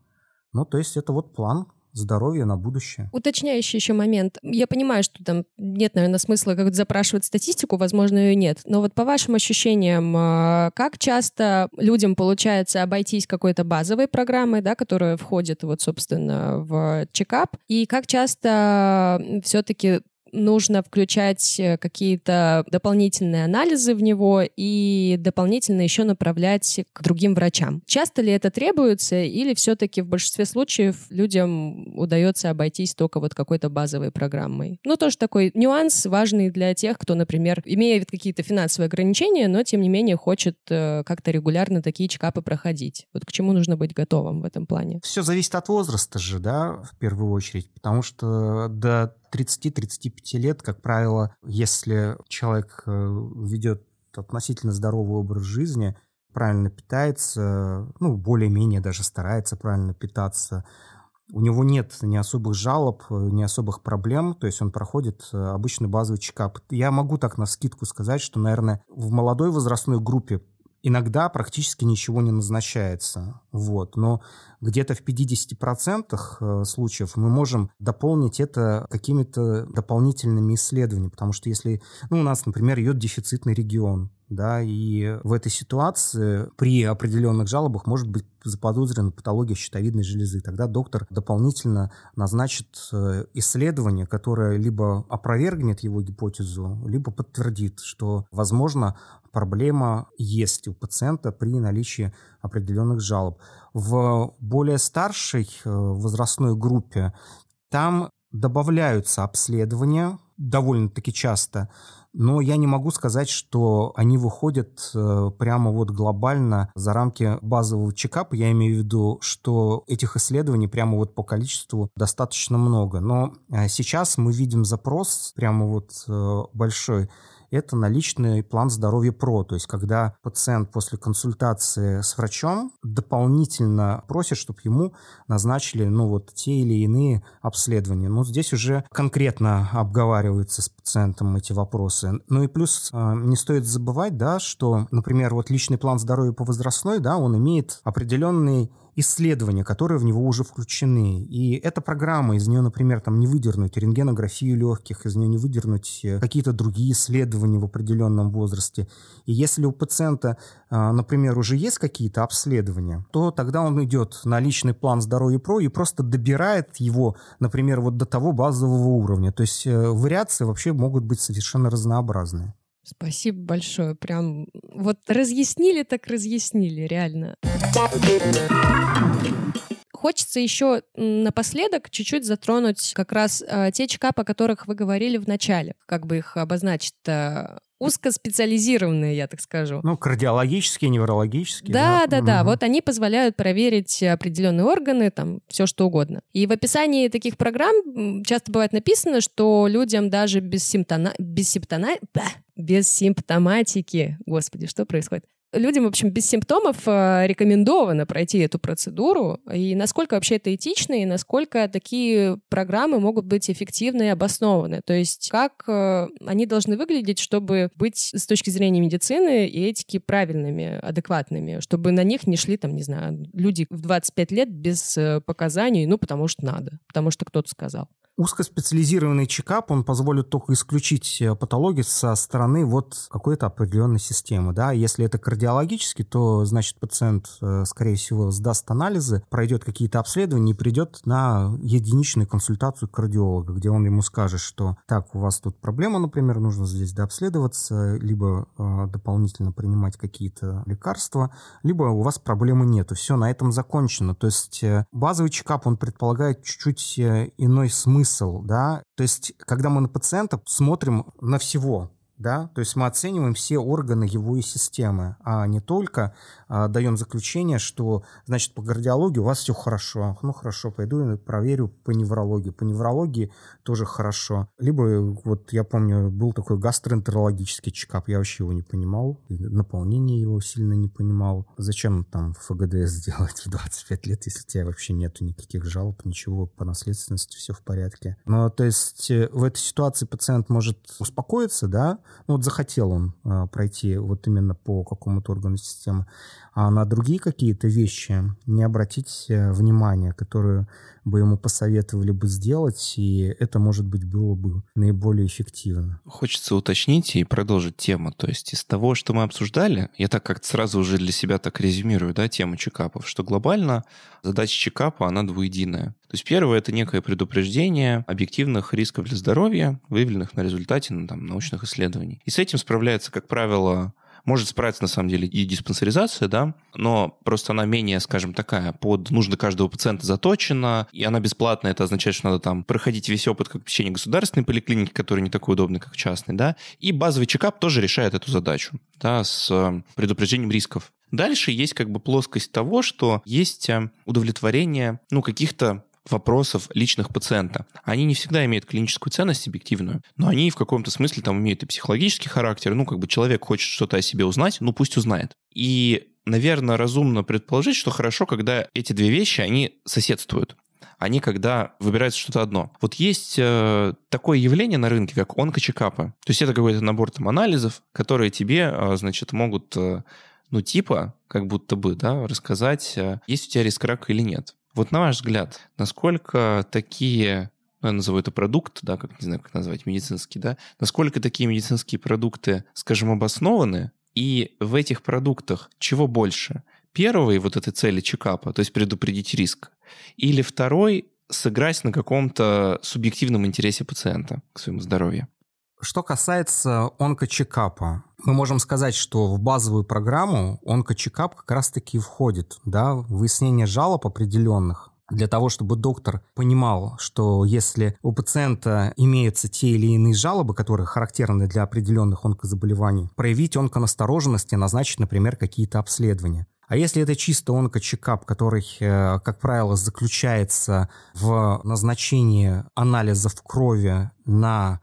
Ну, то есть это вот план, здоровья на будущее. Уточняющий еще момент. Я понимаю, что там нет, наверное, смысла как-то запрашивать статистику, возможно, ее нет. Но вот по вашим ощущениям, а, как часто людям получается обойтись какой-то базовой программой, да, которая входит вот, собственно, в чекап, и как часто все-таки нужно включать э, какие-то дополнительные анализы в него и дополнительно еще направлять к другим врачам. Часто ли это требуется или все-таки в большинстве случаев людям удается обойтись только вот какой-то базовой программой? Ну, тоже такой нюанс важный для тех, кто, например, имеет какие-то финансовые ограничения, но тем не менее хочет э, как-то регулярно такие чекапы проходить. Вот к чему нужно быть готовым в этом плане? Все зависит от возраста же, да, в первую очередь, потому что до 30-35 лет, как правило, если человек э, ведет относительно здоровый образ жизни, правильно питается, ну, более-менее даже старается правильно питаться, у него нет ни особых жалоб, ни особых проблем, то есть он проходит э, обычный базовый чекап. Я могу так на скидку сказать, что, наверное, в молодой возрастной группе иногда практически ничего не назначается. Вот. Но где-то в 50% э, случаев мы можем дополнить это какими-то дополнительными исследованиями, потому что если ну, у нас, например, идет дефицитный регион, да, и в этой ситуации при определенных жалобах может быть заподозрена патология щитовидной железы. Тогда доктор дополнительно назначит э, исследование, которое либо опровергнет его гипотезу, либо подтвердит, что, возможно, проблема есть у пациента при наличии определенных жалоб. В более старшей э, возрастной группе там добавляются обследования довольно-таки часто, но я не могу сказать, что они выходят э, прямо вот глобально за рамки базового чекапа. Я имею в виду, что этих исследований прямо вот по количеству достаточно много. Но э, сейчас мы видим запрос прямо вот большой это наличный план здоровья ПРО. То есть, когда пациент после консультации с врачом дополнительно просит, чтобы ему назначили ну, вот те или иные обследования. Но здесь уже конкретно обговариваются с пациентом эти вопросы. Ну и плюс а, не стоит забывать, да, что, например, вот личный план здоровья по возрастной, да, он имеет определенный исследования, которые в него уже включены. И эта программа, из нее, например, там не выдернуть рентгенографию легких, из нее не выдернуть э, какие-то другие исследования в определенном возрасте. И если у пациента, а, например, уже есть какие-то обследования, то тогда он идет на личный план здоровья ПРО и просто добирает его, например, вот до того базового уровня. То есть э, вариации вообще могут быть совершенно разнообразные. Спасибо большое. Прям вот разъяснили, так разъяснили, реально. Хочется еще напоследок чуть-чуть затронуть как раз э, те чекапы, о которых вы говорили в начале. Как бы их обозначить-то? Узкоспециализированные, я так скажу. Ну, кардиологические, неврологические. Да, да, да, да. Угу. Вот они позволяют проверить определенные органы, там, все что угодно. И в описании таких программ часто бывает написано, что людям даже без симптона... без симптона... без симптоматики, господи, что происходит? Людям, в общем, без симптомов э, рекомендовано пройти эту процедуру. И насколько вообще это этично, и насколько такие программы могут быть эффективны и обоснованы. То есть как э, они должны выглядеть, чтобы быть с точки зрения медицины и этики правильными, адекватными, чтобы на них не шли, там, не знаю, люди в 25 лет без э, показаний, ну, потому что надо, потому что кто-то сказал узкоспециализированный чекап, он позволит только исключить патологию со стороны вот какой-то определенной системы. Да? Если это кардиологический, то, значит, пациент, э, скорее всего, сдаст анализы, пройдет какие-то обследования и придет на единичную консультацию кардиолога, где он ему скажет, что так, у вас тут проблема, например, нужно здесь дообследоваться, либо э, дополнительно принимать какие-то лекарства, либо у вас проблемы нету. Все, на этом закончено. То есть э, базовый чекап, он предполагает чуть-чуть иной смысл смысл, да, то есть когда мы на пациента смотрим на всего, да, то есть мы оцениваем все органы его и системы, а не только а, даем заключение, что, значит, по кардиологии у вас все хорошо, ну хорошо, пойду и проверю по неврологии, по неврологии тоже хорошо. Либо, вот я помню, был такой гастроэнтерологический чекап, я вообще его не понимал, наполнение его сильно не понимал. Зачем там ФГДС делать в 25 лет, если у тебя вообще нету никаких жалоб, ничего по наследственности, все в порядке. Ну, то есть э, в этой ситуации пациент может успокоиться, да, ну, вот захотел он а, пройти вот именно по какому-то органу системы, а на другие какие-то вещи не обратить э, внимания, которые бы ему посоветовали бы сделать, и это, может быть, было бы наиболее эффективно. Хочется уточнить и продолжить тему. То есть из того, что мы обсуждали, я так как-то сразу уже для себя так резюмирую, да, тему чекапов, что глобально задача чекапа, она двуединая. То есть первое — это некое предупреждение объективных рисков для здоровья, выявленных на результате ну, там, научных исследований. И с этим справляется, как правило, может справиться, на самом деле, и диспансеризация, да, но просто она менее, скажем, такая, под нужды каждого пациента заточена, и она бесплатная, это означает, что надо там проходить весь опыт как посещение государственной поликлиники, который не такой удобный, как частный, да, и базовый чекап тоже решает эту задачу, да, с э, предупреждением рисков. Дальше есть как бы плоскость того, что есть э, удовлетворение, ну, каких-то вопросов личных пациента. Они не всегда имеют клиническую ценность объективную, но они в каком-то смысле там имеют и психологический характер. Ну, как бы человек хочет что-то о себе узнать, ну пусть узнает. И, наверное, разумно предположить, что хорошо, когда эти две вещи, они соседствуют они когда выбирается что-то одно. Вот есть э, такое явление на рынке, как онкочекапы. То есть это какой-то набор там анализов, которые тебе, э, значит, могут, э, ну, типа, как будто бы, да, рассказать, э, есть у тебя риск рака или нет. Вот на ваш взгляд, насколько такие ну, я назову это продукт, да, как не знаю, как назвать, медицинский, да, насколько такие медицинские продукты, скажем, обоснованы, и в этих продуктах чего больше? Первый вот этой цели чекапа, то есть предупредить риск, или второй сыграть на каком-то субъективном интересе пациента к своему здоровью? Что касается онкочекапа, мы можем сказать, что в базовую программу онкочекап как раз-таки входит, да, выяснение жалоб определенных, для того, чтобы доктор понимал, что если у пациента имеются те или иные жалобы, которые характерны для определенных онкозаболеваний, проявить онконастороженность и назначить, например, какие-то обследования. А если это чисто онкочекап, который, э, как правило, заключается в назначении анализов крови на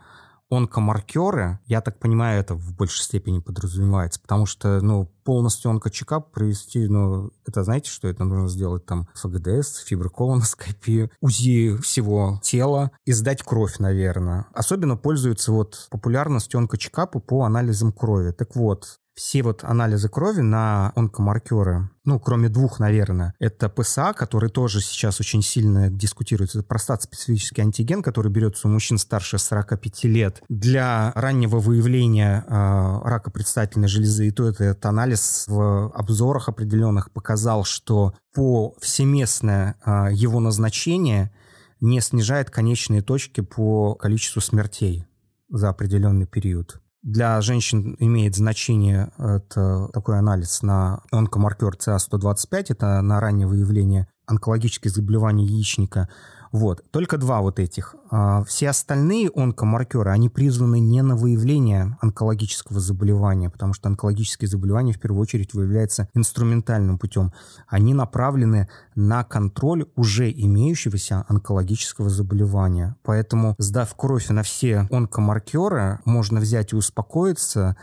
онкомаркеры, я так понимаю, это в большей степени подразумевается, потому что, ну, полностью онкочекап провести, ну, это знаете, что это нужно сделать там ФГДС, фиброколоноскопию, УЗИ всего тела и сдать кровь, наверное. Особенно пользуются вот популярностью онкочекапа по анализам крови. Так вот, все вот анализы крови на онкомаркеры, ну, кроме двух, наверное, это ПСА, который тоже сейчас очень сильно дискутируется, это простат-специфический антиген, который берется у мужчин старше 45 лет для раннего выявления э, рака предстательной железы. И то это, этот анализ в обзорах определенных показал, что по всеместное э, его назначение не снижает конечные точки по количеству смертей за определенный период. Для женщин имеет значение это такой анализ на онкомаркер ЦА-125, это на раннее выявление онкологических заболеваний яичника. Вот. Только два вот этих. А все остальные онкомаркеры, они призваны не на выявление онкологического заболевания, потому что онкологические заболевания в первую очередь выявляются инструментальным путем. Они направлены на контроль уже имеющегося онкологического заболевания. Поэтому, сдав кровь на все онкомаркеры, можно взять и успокоиться,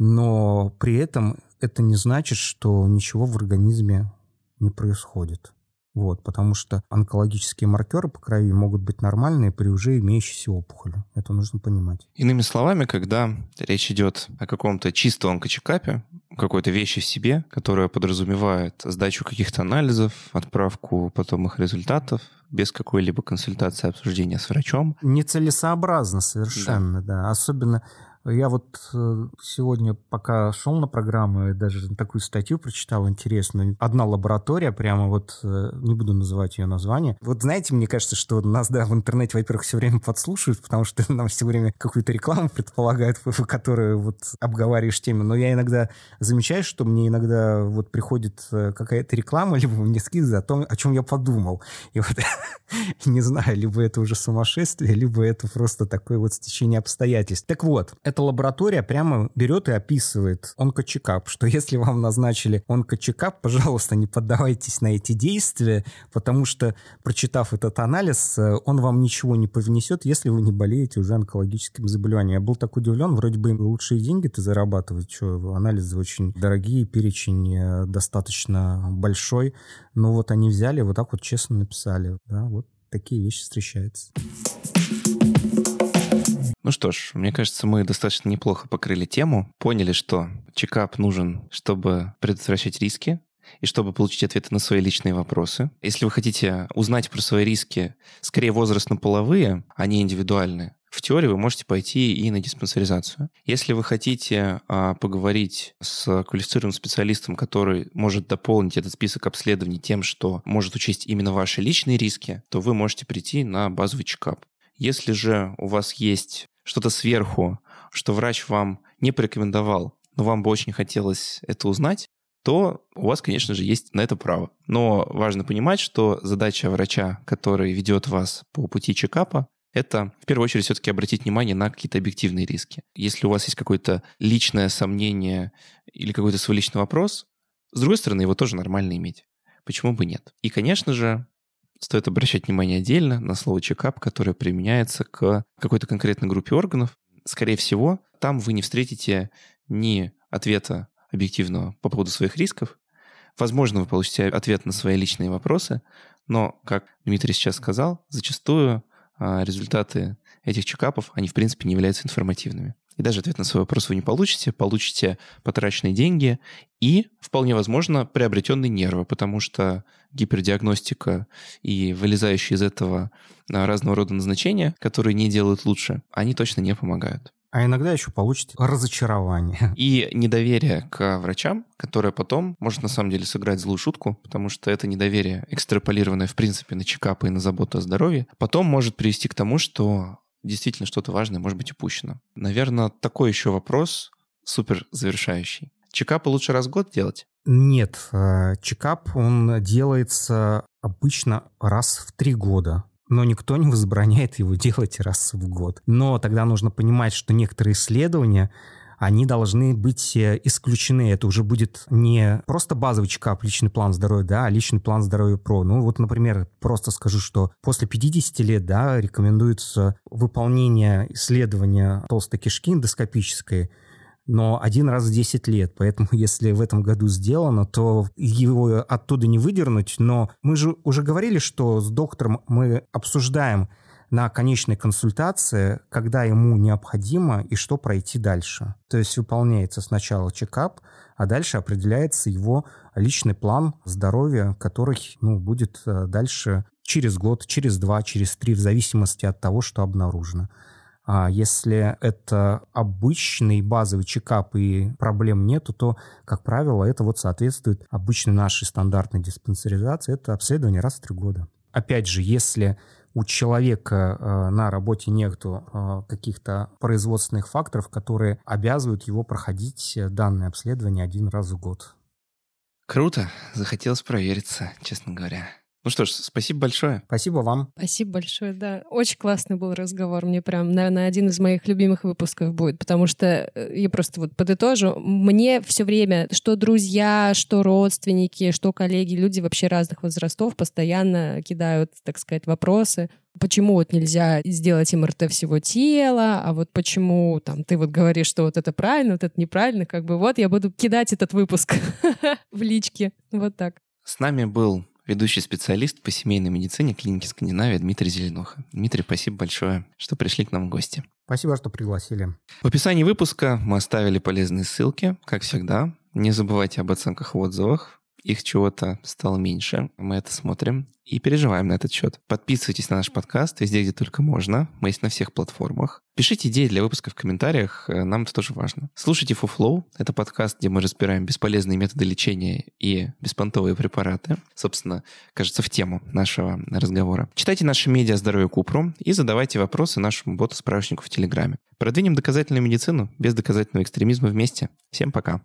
но при этом это не значит, что ничего в организме не происходит. Вот, потому что онкологические маркеры по крови могут быть нормальные при уже имеющейся опухоли. Это нужно понимать. Иными словами, когда речь идет о каком-то чистом онкочекапе, какой-то вещи в себе, которая подразумевает сдачу каких-то анализов, отправку потом их результатов, без какой-либо консультации, обсуждения с врачом. Нецелесообразно совершенно, да. да. Особенно я вот э, сегодня, пока шел на программу, даже такую статью прочитал интересную. Одна лаборатория, прямо вот, э, не буду называть ее название. Вот знаете, мне кажется, что нас, да, в интернете, во-первых, все время подслушивают, потому что нам все время какую-то рекламу предполагают, которую вот обговариваешь тему. Но я иногда замечаю, что мне иногда вот приходит э, какая-то реклама, либо мне скидывают за то, о чем я подумал. И вот не знаю, либо это уже сумасшествие, либо это просто такое вот стечение обстоятельств. Так вот, это эта лаборатория прямо берет и описывает онкочекап, что если вам назначили онкочекап, пожалуйста, не поддавайтесь на эти действия, потому что, прочитав этот анализ, э, он вам ничего не повнесет, если вы не болеете уже онкологическим заболеванием. Я был так удивлен, вроде бы лучшие деньги-то зарабатывать, что анализы очень дорогие, перечень э, достаточно большой, но вот они взяли, вот так вот честно написали, да, вот такие вещи встречаются. Ну что ж, мне кажется, мы достаточно неплохо покрыли тему, поняли, что чекап нужен, чтобы предотвращать риски, и чтобы получить ответы на свои личные вопросы. Если вы хотите узнать про свои риски, скорее возрастно-половые, а не индивидуальные, в теории вы можете пойти и на диспансеризацию. Если вы хотите а, поговорить с квалифицированным специалистом, который может дополнить этот список обследований тем, что может учесть именно ваши личные риски, то вы можете прийти на базовый чекап. Если же у вас есть что-то сверху, что врач вам не порекомендовал, но вам бы очень хотелось это узнать, то у вас, конечно же, есть на это право. Но важно понимать, что задача врача, который ведет вас по пути чекапа, это в первую очередь все-таки обратить внимание на какие-то объективные риски. Если у вас есть какое-то личное сомнение или какой-то свой личный вопрос, с другой стороны, его тоже нормально иметь. Почему бы нет? И, конечно же, стоит обращать внимание отдельно на слово чекап, которое применяется к какой-то конкретной группе органов. Скорее всего, там вы не встретите ни ответа объективного по поводу своих рисков. Возможно, вы получите ответ на свои личные вопросы, но, как Дмитрий сейчас сказал, зачастую а, результаты этих чекапов, они, в принципе, не являются информативными. И даже ответ на свой вопрос вы не получите, получите потраченные деньги и, вполне возможно, приобретенные нервы, потому что гипердиагностика и вылезающие из этого а, разного рода назначения, которые не делают лучше, они точно не помогают. А иногда еще получите разочарование. И недоверие к врачам, которое потом может на самом деле сыграть злую шутку, потому что это недоверие, экстраполированное в принципе на чекапы и на заботу о здоровье, потом может привести к тому, что действительно что-то важное может быть упущено. Наверное, такой еще вопрос, супер завершающий. Чекапы лучше раз в год делать? Нет, э, чекап, он делается обычно раз в три года но никто не возбраняет его делать раз в год. Но тогда нужно понимать, что некоторые исследования они должны быть э, исключены. Это уже будет не просто базовый чекап, личный план здоровья, да, а личный план здоровья ПРО. Ну вот, например, просто скажу, что после 50 лет, да, рекомендуется выполнение исследования толстой кишки эндоскопической, но один раз в 10 лет. Поэтому если в этом году сделано, то его оттуда не выдернуть. Но мы же уже говорили, что с доктором мы обсуждаем на конечной консультации, когда ему необходимо и что пройти дальше. То есть выполняется сначала чекап, а дальше определяется его личный план здоровья, который ну, будет э, дальше через год, через два, через три, в зависимости от того, что обнаружено. А если это обычный базовый чекап и проблем нету, то, как правило, это вот соответствует обычной нашей стандартной диспансеризации. Это обследование раз в три года. Опять же, если у человека э, на работе нету э, каких-то производственных факторов, которые обязывают его проходить данное обследование один раз в год. Круто. Захотелось провериться, честно говоря. Ну что ж, спасибо большое. Спасибо вам. Спасибо большое, да. Очень классный был разговор. Мне прям, наверное, один из моих любимых выпусков будет, потому что э, я просто вот подытожу. Мне все время, что друзья, что родственники, что коллеги, люди вообще разных возрастов постоянно кидают, так сказать, вопросы почему вот нельзя сделать МРТ всего тела, а вот почему там ты вот говоришь, что вот это правильно, вот это неправильно, как бы вот я буду кидать этот выпуск в личке. Вот так. С нами был ведущий специалист по семейной медицине клиники Скандинавия Дмитрий Зеленуха. Дмитрий, спасибо большое, что пришли к нам в гости. Спасибо, что пригласили. В описании выпуска мы оставили полезные ссылки, как всегда. Не забывайте об оценках и отзывах их чего-то стало меньше. Мы это смотрим и переживаем на этот счет. Подписывайтесь на наш подкаст везде, где только можно. Мы есть на всех платформах. Пишите идеи для выпуска в комментариях, э, нам это тоже важно. Слушайте Фуфлоу. Это подкаст, где мы разбираем бесполезные методы лечения и беспонтовые препараты. Собственно, кажется, в тему нашего разговора. Читайте наши медиа «Здоровье Купру» и задавайте вопросы нашему боту-справочнику в Телеграме. Продвинем доказательную медицину без доказательного экстремизма вместе. Всем пока.